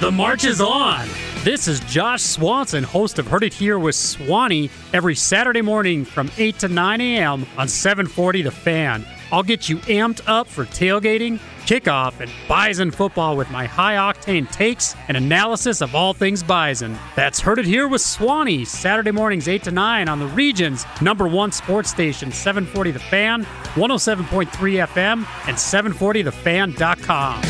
The march is on. This is Josh Swanson, host of Heard It Here with Swanee, every Saturday morning from 8 to 9 a.m. on 740 The Fan. I'll get you amped up for tailgating, kickoff, and Bison football with my high octane takes and analysis of all things Bison. That's Heard It Here with Swanee, Saturday mornings 8 to 9 on the region's number one sports station, 740 The Fan, 107.3 FM, and 740thefan.com.